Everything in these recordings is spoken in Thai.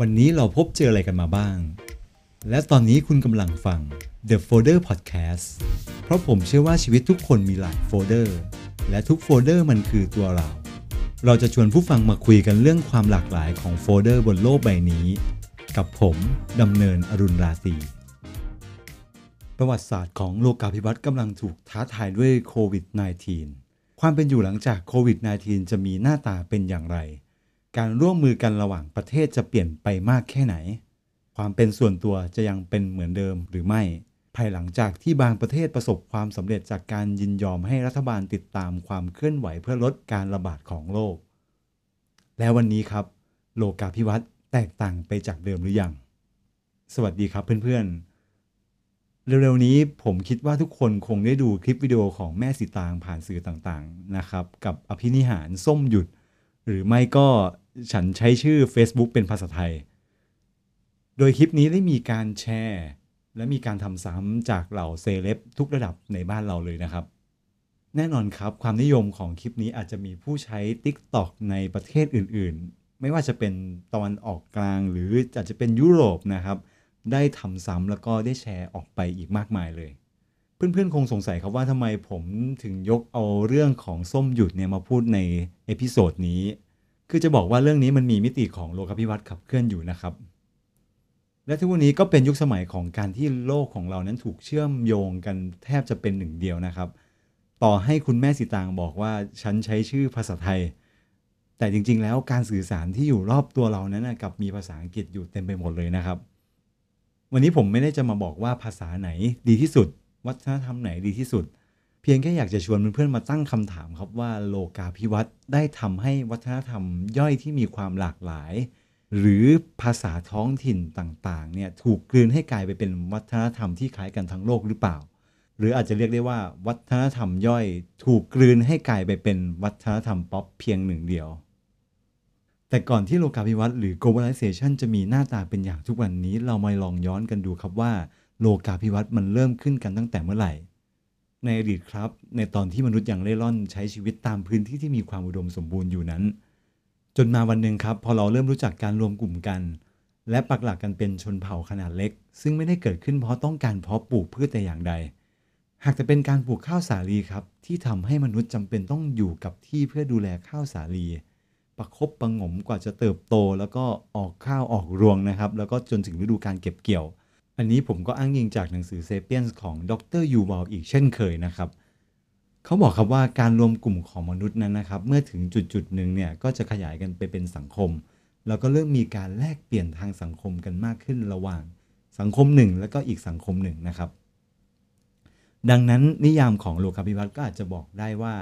วันนี้เราพบเจออะไรกันมาบ้าง และตอนนี้คุณกำลังฟัง The Folder Podcast เพราะผมเชื่อว่าชีวิตทุกคนมีหลายโฟลเดอร์ และทุกโฟลเดอร์มันคือตัวเรา เราจะชวนผู้ฟังมาคุยกันเรื่องความหลากหลายของโฟลเดอร์บนโลกใบนี้ กับผมดำเนินอรุณราศีประวัติศาสตร์ของโลกาภิวัตน์กำลังถูกท้าทายด้วยโควิด -19 ความเป็นอยู่หลังจากโควิด -19 จะมีหน้าตาเป็นอย่างไร การร่วมมือกันระหว่างประเทศจะเปลี่ยนไปมากแค่ไหน ความเป็นส่วนตัวจะยังเป็นเหมือนเดิมหรือไม่ ภายหลังจากที่บางประเทศประสบความสำเร็จจากการยินยอมให้รัฐบาลติดตามความเคลื่อนไหวเพื่อลดการระบาดของโรค และวันนี้ครับ โลกาภิวัตน์แตกต่างไปจากเดิมหรือยัง สวัสดีครับเพื่อนๆ เร็วๆนี้ผมคิดว่าทุกคนคงได้ดูคลิปวิดีโอของแม่สีตางผ่านสื่อต่างๆนะครับ กับอภินิหารส้มหยุด หรือไม่ก็ ฉันใช้ชื่อ Facebook เป็นภาษาไทย โดยคลิปนี้ได้มีการแชร์ และมีการทำซ้ำจากเหล่าเซเลบทุกระดับในบ้านเราเลยนะครับ แน่นอนครับความนิยมของคลิปนี้อาจจะมีผู้ใช้ TikTok ในประเทศอื่นๆ ไม่ว่าจะเป็นตะวันออกกลางหรืออาจจะเป็นยุโรปนะครับ ได้ทำซ้ำแล้วก็ได้แชร์ออกไปอีกมากมายเลยเพื่อนๆ คงสงสัยครับว่าทำไมผมถึงยกเอาเรื่องของส้มหยุดเนี่ยมาพูดใน episode นี้ คือจะบอกว่าเรื่องนี้มันมีมิติของโลกาภิวัตน์ขับเคลื่อนอยู่นะครับ และทุกวันนี้ก็เป็นยุคสมัยของการที่โลกของเรานั้นถูกเชื่อมโยงกันแทบจะเป็นหนึ่งเดียวนะครับ ต่อให้คุณแม่สีตางบอกว่าฉันใช้ชื่อภาษาไทย แต่จริง ๆ แล้วการสื่อสารที่อยู่รอบตัวเรานั้นกลับมีภาษาอังกฤษอยู่เต็มไปหมดเลยนะครับ วันนี้ผมไม่ได้จะมาบอกว่าภาษาไหนดีที่สุด วัฒนธรรมไหนดีที่สุด เพียงแค่อยากจะชวนเพื่อนๆมาตั้งคำถามครับว่าโลกาภิวัตน์ได้ทำให้วัฒนธรรมย่อยที่มีความหลากหลาย หรือภาษาท้องถิ่นต่างๆเนี่ยถูกกลืนให้กลายไปเป็นวัฒนธรรมที่คล้ายกันทั้งโลกหรือเปล่า หรืออาจจะเรียกได้ว่าวัฒนธรรมย่อยถูกกลืนให้กลายไปเป็นวัฒนธรรมป๊อปเพียงหนึ่งเดียว แต่ก่อนที่โลกาภิวัตน์หรือ globalization จะมีหน้าตาเป็นอย่างทุกวันนี้ เรามาลองย้อนกันดูครับว่า โลกาภิวัตน์มันเริ่มขึ้นกันตั้งแต่เมื่อไหร่ ในอดีตครับ ในตอนที่มนุษย์ยังเล่ร่อนใช้ชีวิตตามพื้นที่ที่มีความอุดมสมบูรณ์อยู่นั้น จนมาวันหนึ่งครับ พอเราเริ่มรู้จักการรวมกลุ่มกัน และปักหลักกันเป็นชนเผ่าขนาดเล็ก ซึ่งไม่ได้เกิดขึ้นเพราะต้องการเพาะปลูกพืชแต่อย่างใด หากจะเป็นการปลูกข้าวสาลีครับ ที่ทำให้มนุษย์จำเป็นต้องอยู่กับที่เพื่อดูแลข้าวสาลีประคบประงมกว่าจะเติบโต แล้วก็ออกข้าวออกรวงนะครับ แล้วก็จนถึงฤดูการเก็บเกี่ยว อันนี้ผมก็อ้างอิงจากหนังสือเซเปียนส์ของดรยูวอลอีกเช่นเคยนะครับ เขาบอกครับว่าการรวมกลุ่มของมนุษย์นั้นนะครับ เมื่อถึงจุดจุดหนึ่งเนี่ยก็จะขยายกันไปเป็นสังคม แล้วก็เริ่มมีการแลกเปลี่ยนทางสังคมกันมากขึ้นระหว่างสังคมหนึ่งแล้วก็อีกสังคมหนึ่งนะครับ ดังนั้นนิยามของโลกาภิวัตน์ก็อาจจะบอกได้ว่า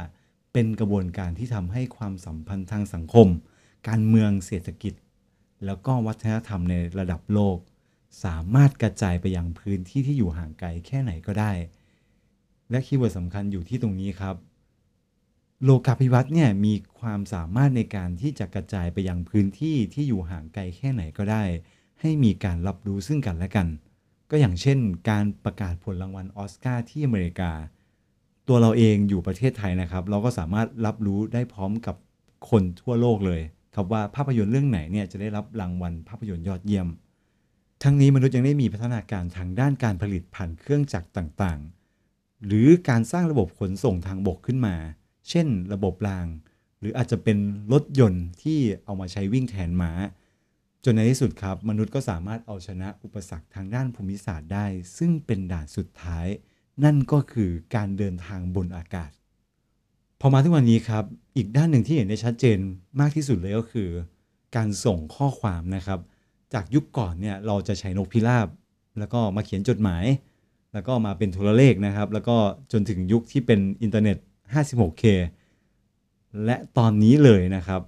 เป็นกระบวนการที่ทำให้ความสัมพันธ์ทางสังคม การเมืองเศรษฐกิจ แล้วก็วัฒนธรรมในระดับโลก สามารถกระจายไปยังพื้นที่ที่อยู่ห่างไกลแค่ไหนก็ได้ และคีย์เวิร์ดสำคัญอยู่ที่ตรงนี้ครับ โลกาภิวัตน์เนี่ยมีความสามารถในการที่จะกระจายไปยังพื้นที่ที่อยู่ห่างไกลแค่ไหนก็ได้ ให้มีการรับรู้ซึ่งกันและกัน ก็อย่างเช่น การประกาศผลรางวัลออสการ์ที่อเมริกา ตัวเราเองอยู่ประเทศไทยนะครับ เราก็สามารถรับรู้ได้พร้อมกับคนทั่วโลกเลย ครับว่าภาพยนตร์เรื่องไหนเนี่ยจะได้รับรางวัลภาพยนตร์ยอดเยี่ยม ทั้งนี้มนุษย์ยังได้มีพัฒนาการทางด้านการผลิตผ่านเครื่องจักรต่างๆ หรือการสร้างระบบขนส่งทางบกขึ้นมา เช่น ระบบราง หรืออาจจะเป็นรถยนต์ที่เอามาใช้วิ่งแทนม้า จนในที่สุดครับ มนุษย์ก็สามารถเอาชนะอุปสรรคทางด้านภูมิศาสตร์ได้ ซึ่งเป็นด่านสุดท้าย นั่นก็คือการเดินทางบนอากาศ พอมาทุกวันนี้ครับ อีกด้านหนึ่งที่เห็นได้ชัดเจนมากที่สุดเลยก็คือ การส่งข้อความนะครับ จากยุคก่อนเนี่ยเราจะใช้นกพิราบ แล้วก็มาเขียนจดหมาย แล้วก็มาเป็นโทรเลขนะครับ แล้วก็จนถึงยุคที่เป็นอินเทอร์เน็ต 56K และตอนนี้เลยนะครับ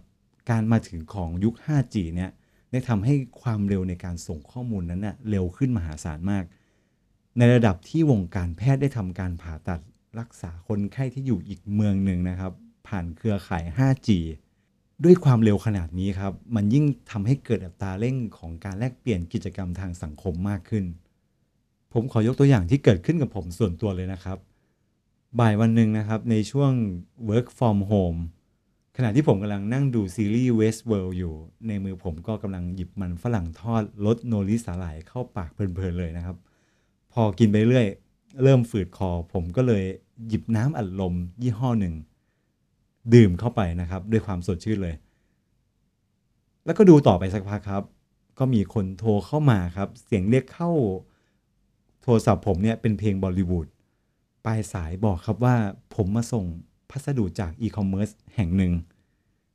การมาถึงของยุค 5G เนี่ยได้ทำให้ความเร็วในการส่งข้อมูลนั้นเน่ยเร็วขึ้นมหาศาลมาก ในระดับที่วงการแพทย์ได้ทำการผ่าตัดรักษาคนไข้ที่อยู่อีกเมืองหนึ่งนะครับ ผ่านเครือข่าย 5G ด้วยความเร็วขนาดนี้ครับ มันยิ่งทำให้เกิดอัตราเร่งของการแลกเปลี่ยนกิจกรรมทางสังคมมากขึ้น ผมขอยกตัวอย่างที่เกิดขึ้นกับผมส่วนตัวเลยนะครับ บ่ายวันหนึ่งนะครับในช่วง work from home ขณะที่ผมกำลังนั่งดูซีรีส์ Westworld อยู่ ในมือผมก็กำลังหยิบมันฝรั่งทอดรสโนริสาหร่ายเข้าปากเพลินๆเลยนะครับ พอกินไปเรื่อย เริ่มฝืดคอ ผมก็เลยหยิบน้ำอัดลมยี่ห้อหนึ่ง ดื่มเข้าไปนะครับ ด้วยความสดชื่นเลย แล้วก็ดูต่อไปสักพักครับ ก็มีคนโทรเข้ามาครับ เสียงเรียกเข้า โทรศัพท์ผมเนี่ยเป็นเพลงบอลลิวูดปลายสายบอกครับว่าผมมาส่งพัสดุจากอีคอมเมิร์ซแห่งหนึ่ง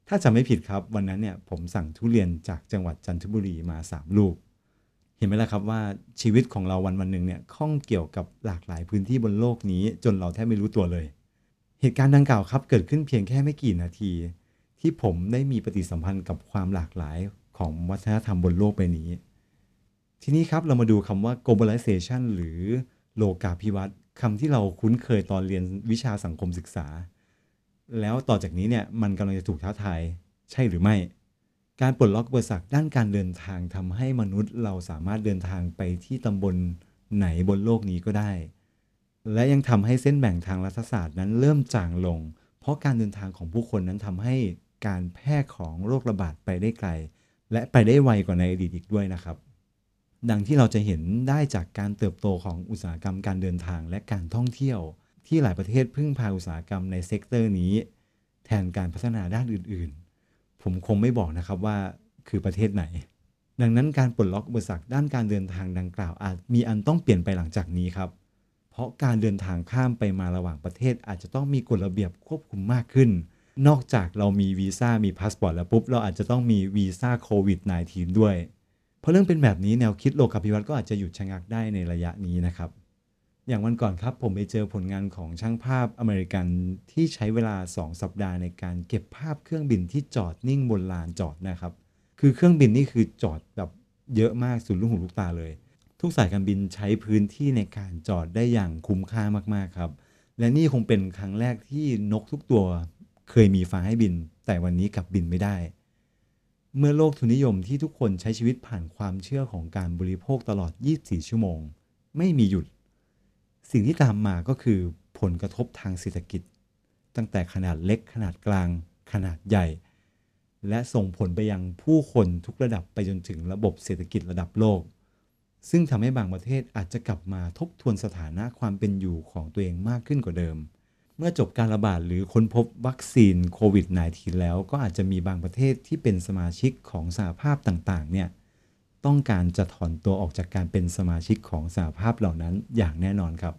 ถ้าจำไม่ผิดครับวันนั้นเนี่ยผมสั่งทุเรียนจากจังหวัดจันทบุรีมา 3 ลูก เห็นไหมล่ะครับว่าชีวิตของเราวันวันหนึ่งเนี่ยข้องเกี่ยวกับหลากหลายพื้นที่บนโลกนี้จนเราแทบไม่รู้ตัวเลย เหตุการณ์ดังกล่าวครับเกิดขึ้นเพียงแค่ไม่กี่นาที ที่ผมได้มีปฏิสัมพันธ์กับความหลากหลายของวัฒนธรรมบนโลกใบนี้ ทีนี้ครับเรามาดูคำว่า globalization หรือโลกาภิวัตน์คำที่เราคุ้นเคยตอนเรียนวิชาสังคมศึกษา แล้วต่อจากนี้เนี่ยมันกำลังจะถูกท้าทายใช่หรือไม่ การปลดล็อกอุปสรรคด้านการเดินทางทำให้มนุษย์เราสามารถเดินทางไปที่ตำบลไหนบนโลกนี้ก็ได้ และยังทำให้เส้นแบ่งทางรัฐศาสตร์นั้นเริ่มจางลง เพราะการเดินทางของผู้คนนั้นทำให้การแพร่ของโรคระบาดไปได้ไกล และไปได้ไวกว่าในอดีตอีกด้วยนะครับ ดังที่เราจะเห็นได้จากการเติบโตของอุตสาหกรรมการเดินทางและการท่องเที่ยว ที่หลายประเทศพึ่งพาอุตสาหกรรมใน sector นี้ แทนการพัฒนาด้านอื่นๆ ผมคงไม่บอกนะครับว่าคือประเทศไหน ดังนั้นการปลดล็อกอุปสรรคด้านการเดินทางดังกล่าวอาจมีอันต้องเปลี่ยนไปหลังจากนี้ครับ เพราะการเดินทางข้ามไปมาระหว่างประเทศ อาจจะต้องมีกฎระเบียบควบคุมมากขึ้น นอกจากเรามีวีซ่ามีพาสปอร์ตแล้วปุ๊บ เราอาจจะต้องมีวีซ่าโควิด -19 ด้วย เพราะเรื่องเป็นแบบนี้แนวคิดโลกาภิวัตน์ก็อาจจะหยุดชะงักได้ในระยะนี้นะครับ อย่างวันก่อนครับผมไปเจอผลงานของช่างภาพอเมริกันที่ใช้เวลา 2 สัปดาห์ในการเก็บภาพเครื่องบินที่จอดนิ่งบนลานจอดนะครับ คือเครื่องบินนี่คือจอดแบบเยอะมากสุดลูกหูลูกตาเลย ทุกสายการบินใช้พื้นที่ในการจอดได้อย่างคุ้มค่ามากๆครับ และนี่คงเป็นครั้งแรกที่นกทุกตัวเคยมีฟ้าให้บิน แต่วันนี้กลับบินไม่ได้ เมื่อโลกทุนนิยมที่ทุกคนใช้ชีวิตผ่านความเชื่อของการบริโภคตลอด 24 ชั่วโมง ไม่มีหยุด สิ่งที่ตามมาก็คือผลกระทบทางเศรษฐกิจ ตั้งแต่ขนาดเล็กขนาดกลาง ขนาดใหญ่ และส่งผลไปยังผู้คนทุกระดับไปจนถึงระบบเศรษฐกิจระดับโลก ซึ่งทำให้บางประเทศอาจจะกลับมาทบทวนสถานะความเป็นอยู่ของตัวเองมากขึ้นกว่าเดิม เมื่อจบการระบาดหรือค้นพบวัคซีนโควิด -19 แล้วก็อาจจะมีบางประเทศที่เป็นสมาชิกของสหภาพต่างๆ เนี่ยต้องการจะถอนตัวออกจากการเป็นสมาชิกของสหภาพเหล่านั้นอย่างแน่นอนครับ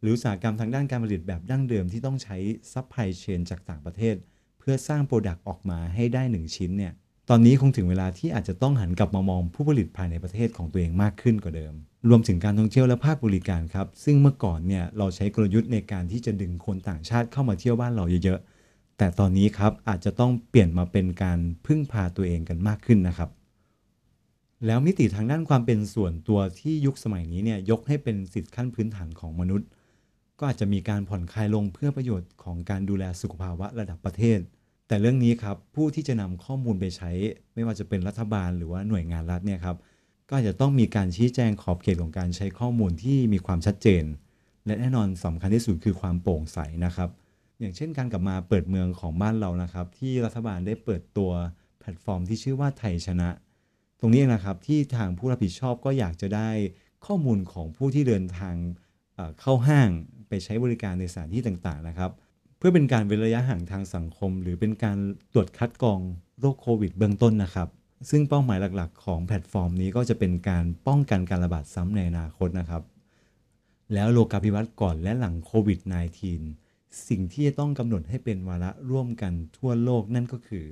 หรืออุตสาหกรรมทางด้านการผลิตแบบดั้งเดิมที่ต้องใช้ supply chain จากต่างประเทศ เพื่อสร้าง product ออกมาให้ได้ 1 ชิ้นเนี่ย ตอนนี้คงถึงเวลาที่อาจจะต้องหันกลับมามองผู้ผลิตภายในประเทศของตัวเองมากขึ้นกว่าเดิม รวมถึงการท่องเที่ยวและภาคบริการครับ ซึ่งเมื่อก่อนเนี่ยเราใช้กลยุทธ์ในการที่จะดึงคนต่างชาติเข้ามาเที่ยวบ้านเราเยอะๆ แต่ตอนนี้ครับอาจจะต้องเปลี่ยนมาเป็นการพึ่งพาตัวเองกันมากขึ้นนะครับ แล้วมิติทางด้านความเป็นส่วนตัวที่ยุคสมัยนี้เนี่ยยกให้เป็นสิทธิขั้นพื้นฐานของมนุษย์ ก็อาจจะมีการผ่อนคลายลงเพื่อประโยชน์ของการดูแลสุขภาวะระดับประเทศ แต่เรื่องนี้ครับผู้ที่จะนำข้อมูลไปใช้ ไม่ว่าจะเป็นรัฐบาลหรือว่าหน่วยงานรัฐเนี่ยครับก็อาจจะต้องมีการชี้แจงขอบเขตของการใช้ข้อมูลที่มีความชัดเจน และแน่นอนสำคัญที่สุดคือความโปร่งใสนะครับ อย่างเช่นการกลับมาเปิดเมืองของบ้านเรานะครับ ที่รัฐบาลได้เปิดตัวแพลตฟอร์มที่ชื่อว่าไทยชนะ ตรงนี้นะครับที่ทางผู้รับผิดชอบก็อยากจะได้ข้อมูลของผู้ที่เดินทางเข้าห้างไปใช้บริการในสถานที่ต่างๆนะครับ เพื่อเป็นการเว้นระยะห่างทางสังคม หรือเป็นการตรวจคัดกรองโรคโควิดเบื้องต้นนะครับ ซึ่งเป้าหมายหลักๆ ของแพลตฟอร์มนี้ก็จะเป็นการป้องกันการระบาดซ้ำในอนาคตนะครับ แล้วโลกาภิวัตน์ก่อนและหลังโควิด -19 สิ่งที่จะต้องกำหนดให้เป็นวาระร่วมกันทั่วโลกนั่นก็คือ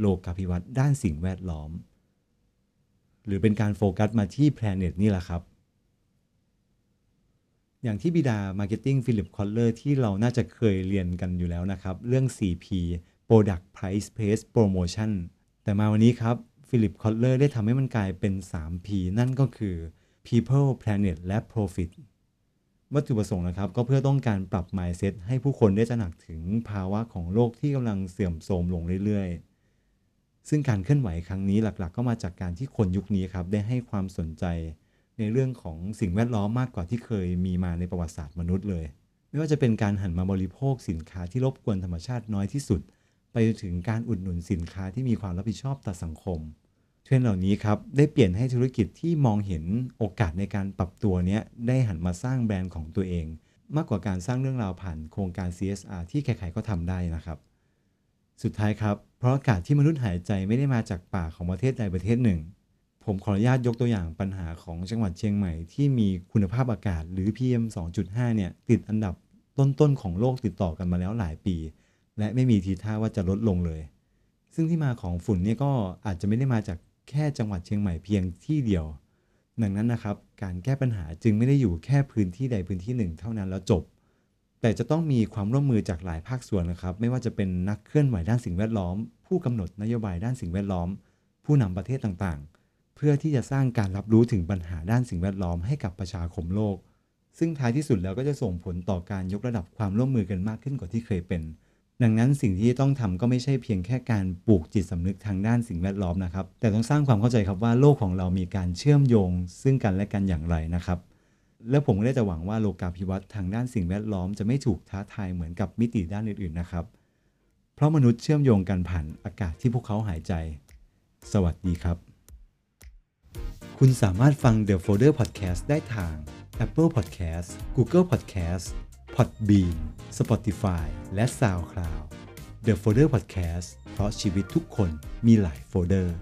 โลกาภิวัตน์ด้านสิ่งแวดล้อม หรือเป็นการโฟกัสมาที่ Planet นี่แหละครับ อย่างที่บิดา Marketing ฟิลิปคอตเลอร์ที่เราน่าจะเคยเรียนกันอยู่แล้วนะครับ เรื่อง 4P Product Price Place Promotion แต่มาวันนี้ครับฟิลิปคอตเลอร์ได้ทำให้มันกลายเป็น 3P นั่นก็คือ People Planet และ Profit วัตถุประสงค์นะครับ ก็เพื่อต้องการปรับ mindset ให้ผู้คนได้ตระหนักถึงภาวะของโลกที่กำลังเสื่อมโทรมลงเรื่อยๆ ซึ่งการเคลื่อนไหวครั้งนี้หลักๆ ก็มาจากการที่คนยุคนี้ครับได้ให้ความสนใจ ในเรื่องของสิ่งแวดล้อมมากกว่าที่เคยมีมาในประวัติศาสตร์มนุษย์เลย ไม่ว่าจะเป็นการหันมาบริโภคสินค้าที่รบกวนธรรมชาติน้อยที่สุด ไปถึงการอุดหนุนสินค้าที่มีความรับผิดชอบต่อสังคม เทรนเหล่านี้ครับได้เปลี่ยนให้ธุรกิจที่มองเห็นโอกาสในการปรับตัวเนี้ยได้หันมาสร้างแบรนด์ของตัวเอง มากกว่าการสร้างเรื่องราวผ่านโครงการ CSR ที่ใครๆก็ทำได้นะครับสุดท้ายครับ เพราะอากาศที่มนุษย์หายใจไม่ได้มาจากป่าของประเทศใดประเทศหนึ่ง ผมขออนุญาตยกตัวอย่างปัญหาของจังหวัดเชียงใหม่ที่มีคุณภาพอากาศหรือ PM 2.5 เนี่ย ติดอันดับต้นๆของโลกติดต่อกันมาแล้วหลายปี และไม่มีทีท่าว่าจะลดลงเลย ซึ่งที่มาของฝุ่นเนี่ยก็อาจจะไม่ได้มาจากแค่จังหวัดเชียงใหม่เพียงที่เดียว ดังนั้นนะครับ การแก้ปัญหาจึงไม่ได้อยู่แค่พื้นที่ใดพื้นที่หนึ่งเท่านั้นแล้วจบ แต่จะต้องมีความร่วมมือจากหลายภาคส่วนนะครับ ไม่ว่าจะเป็นนักเคลื่อนไหวด้านสิ่งแวดล้อม ผู้กำหนดนโยบายด้านสิ่งแวดล้อม ผู้นำประเทศต่างๆ เพื่อที่จะสร้างการรับรู้ถึงปัญหาด้านสิ่งแวดล้อมให้กับประชาคมโลก ซึ่งท้ายที่สุดแล้วก็จะส่งผลต่อการยกระดับความร่วมมือกันมากขึ้นกว่าที่เคยเป็น ดังนั้นสิ่งที่ต้องทำก็ไม่ใช่เพียงแค่การปลูกจิตสำนึกทางด้านสิ่งแวดล้อมนะครับ แต่ต้องสร้างความเข้าใจครับว่าโลกของเรามีการเชื่อมโยง ซึ่งกันและกันอย่างไรนะครับและผมก็ได้แต่หวังว่าโลกาภิวัตน์ทางด้านสิ่งแวดล้อมจะไม่ถูกท้าทายเหมือนกับมิติด้านอื่นๆนะครับ เพราะมนุษย์เชื่อมโยงกันผ่านอากาศที่พวกเขาหายใจ สวัสดีครับ คุณสามารถฟัง The Folder Podcast ได้ทาง Apple Podcast Google Podcast Podbean Spotify และ SoundCloud The Folder Podcast เพราะชีวิตทุกคนมีหลายโฟลเดอร์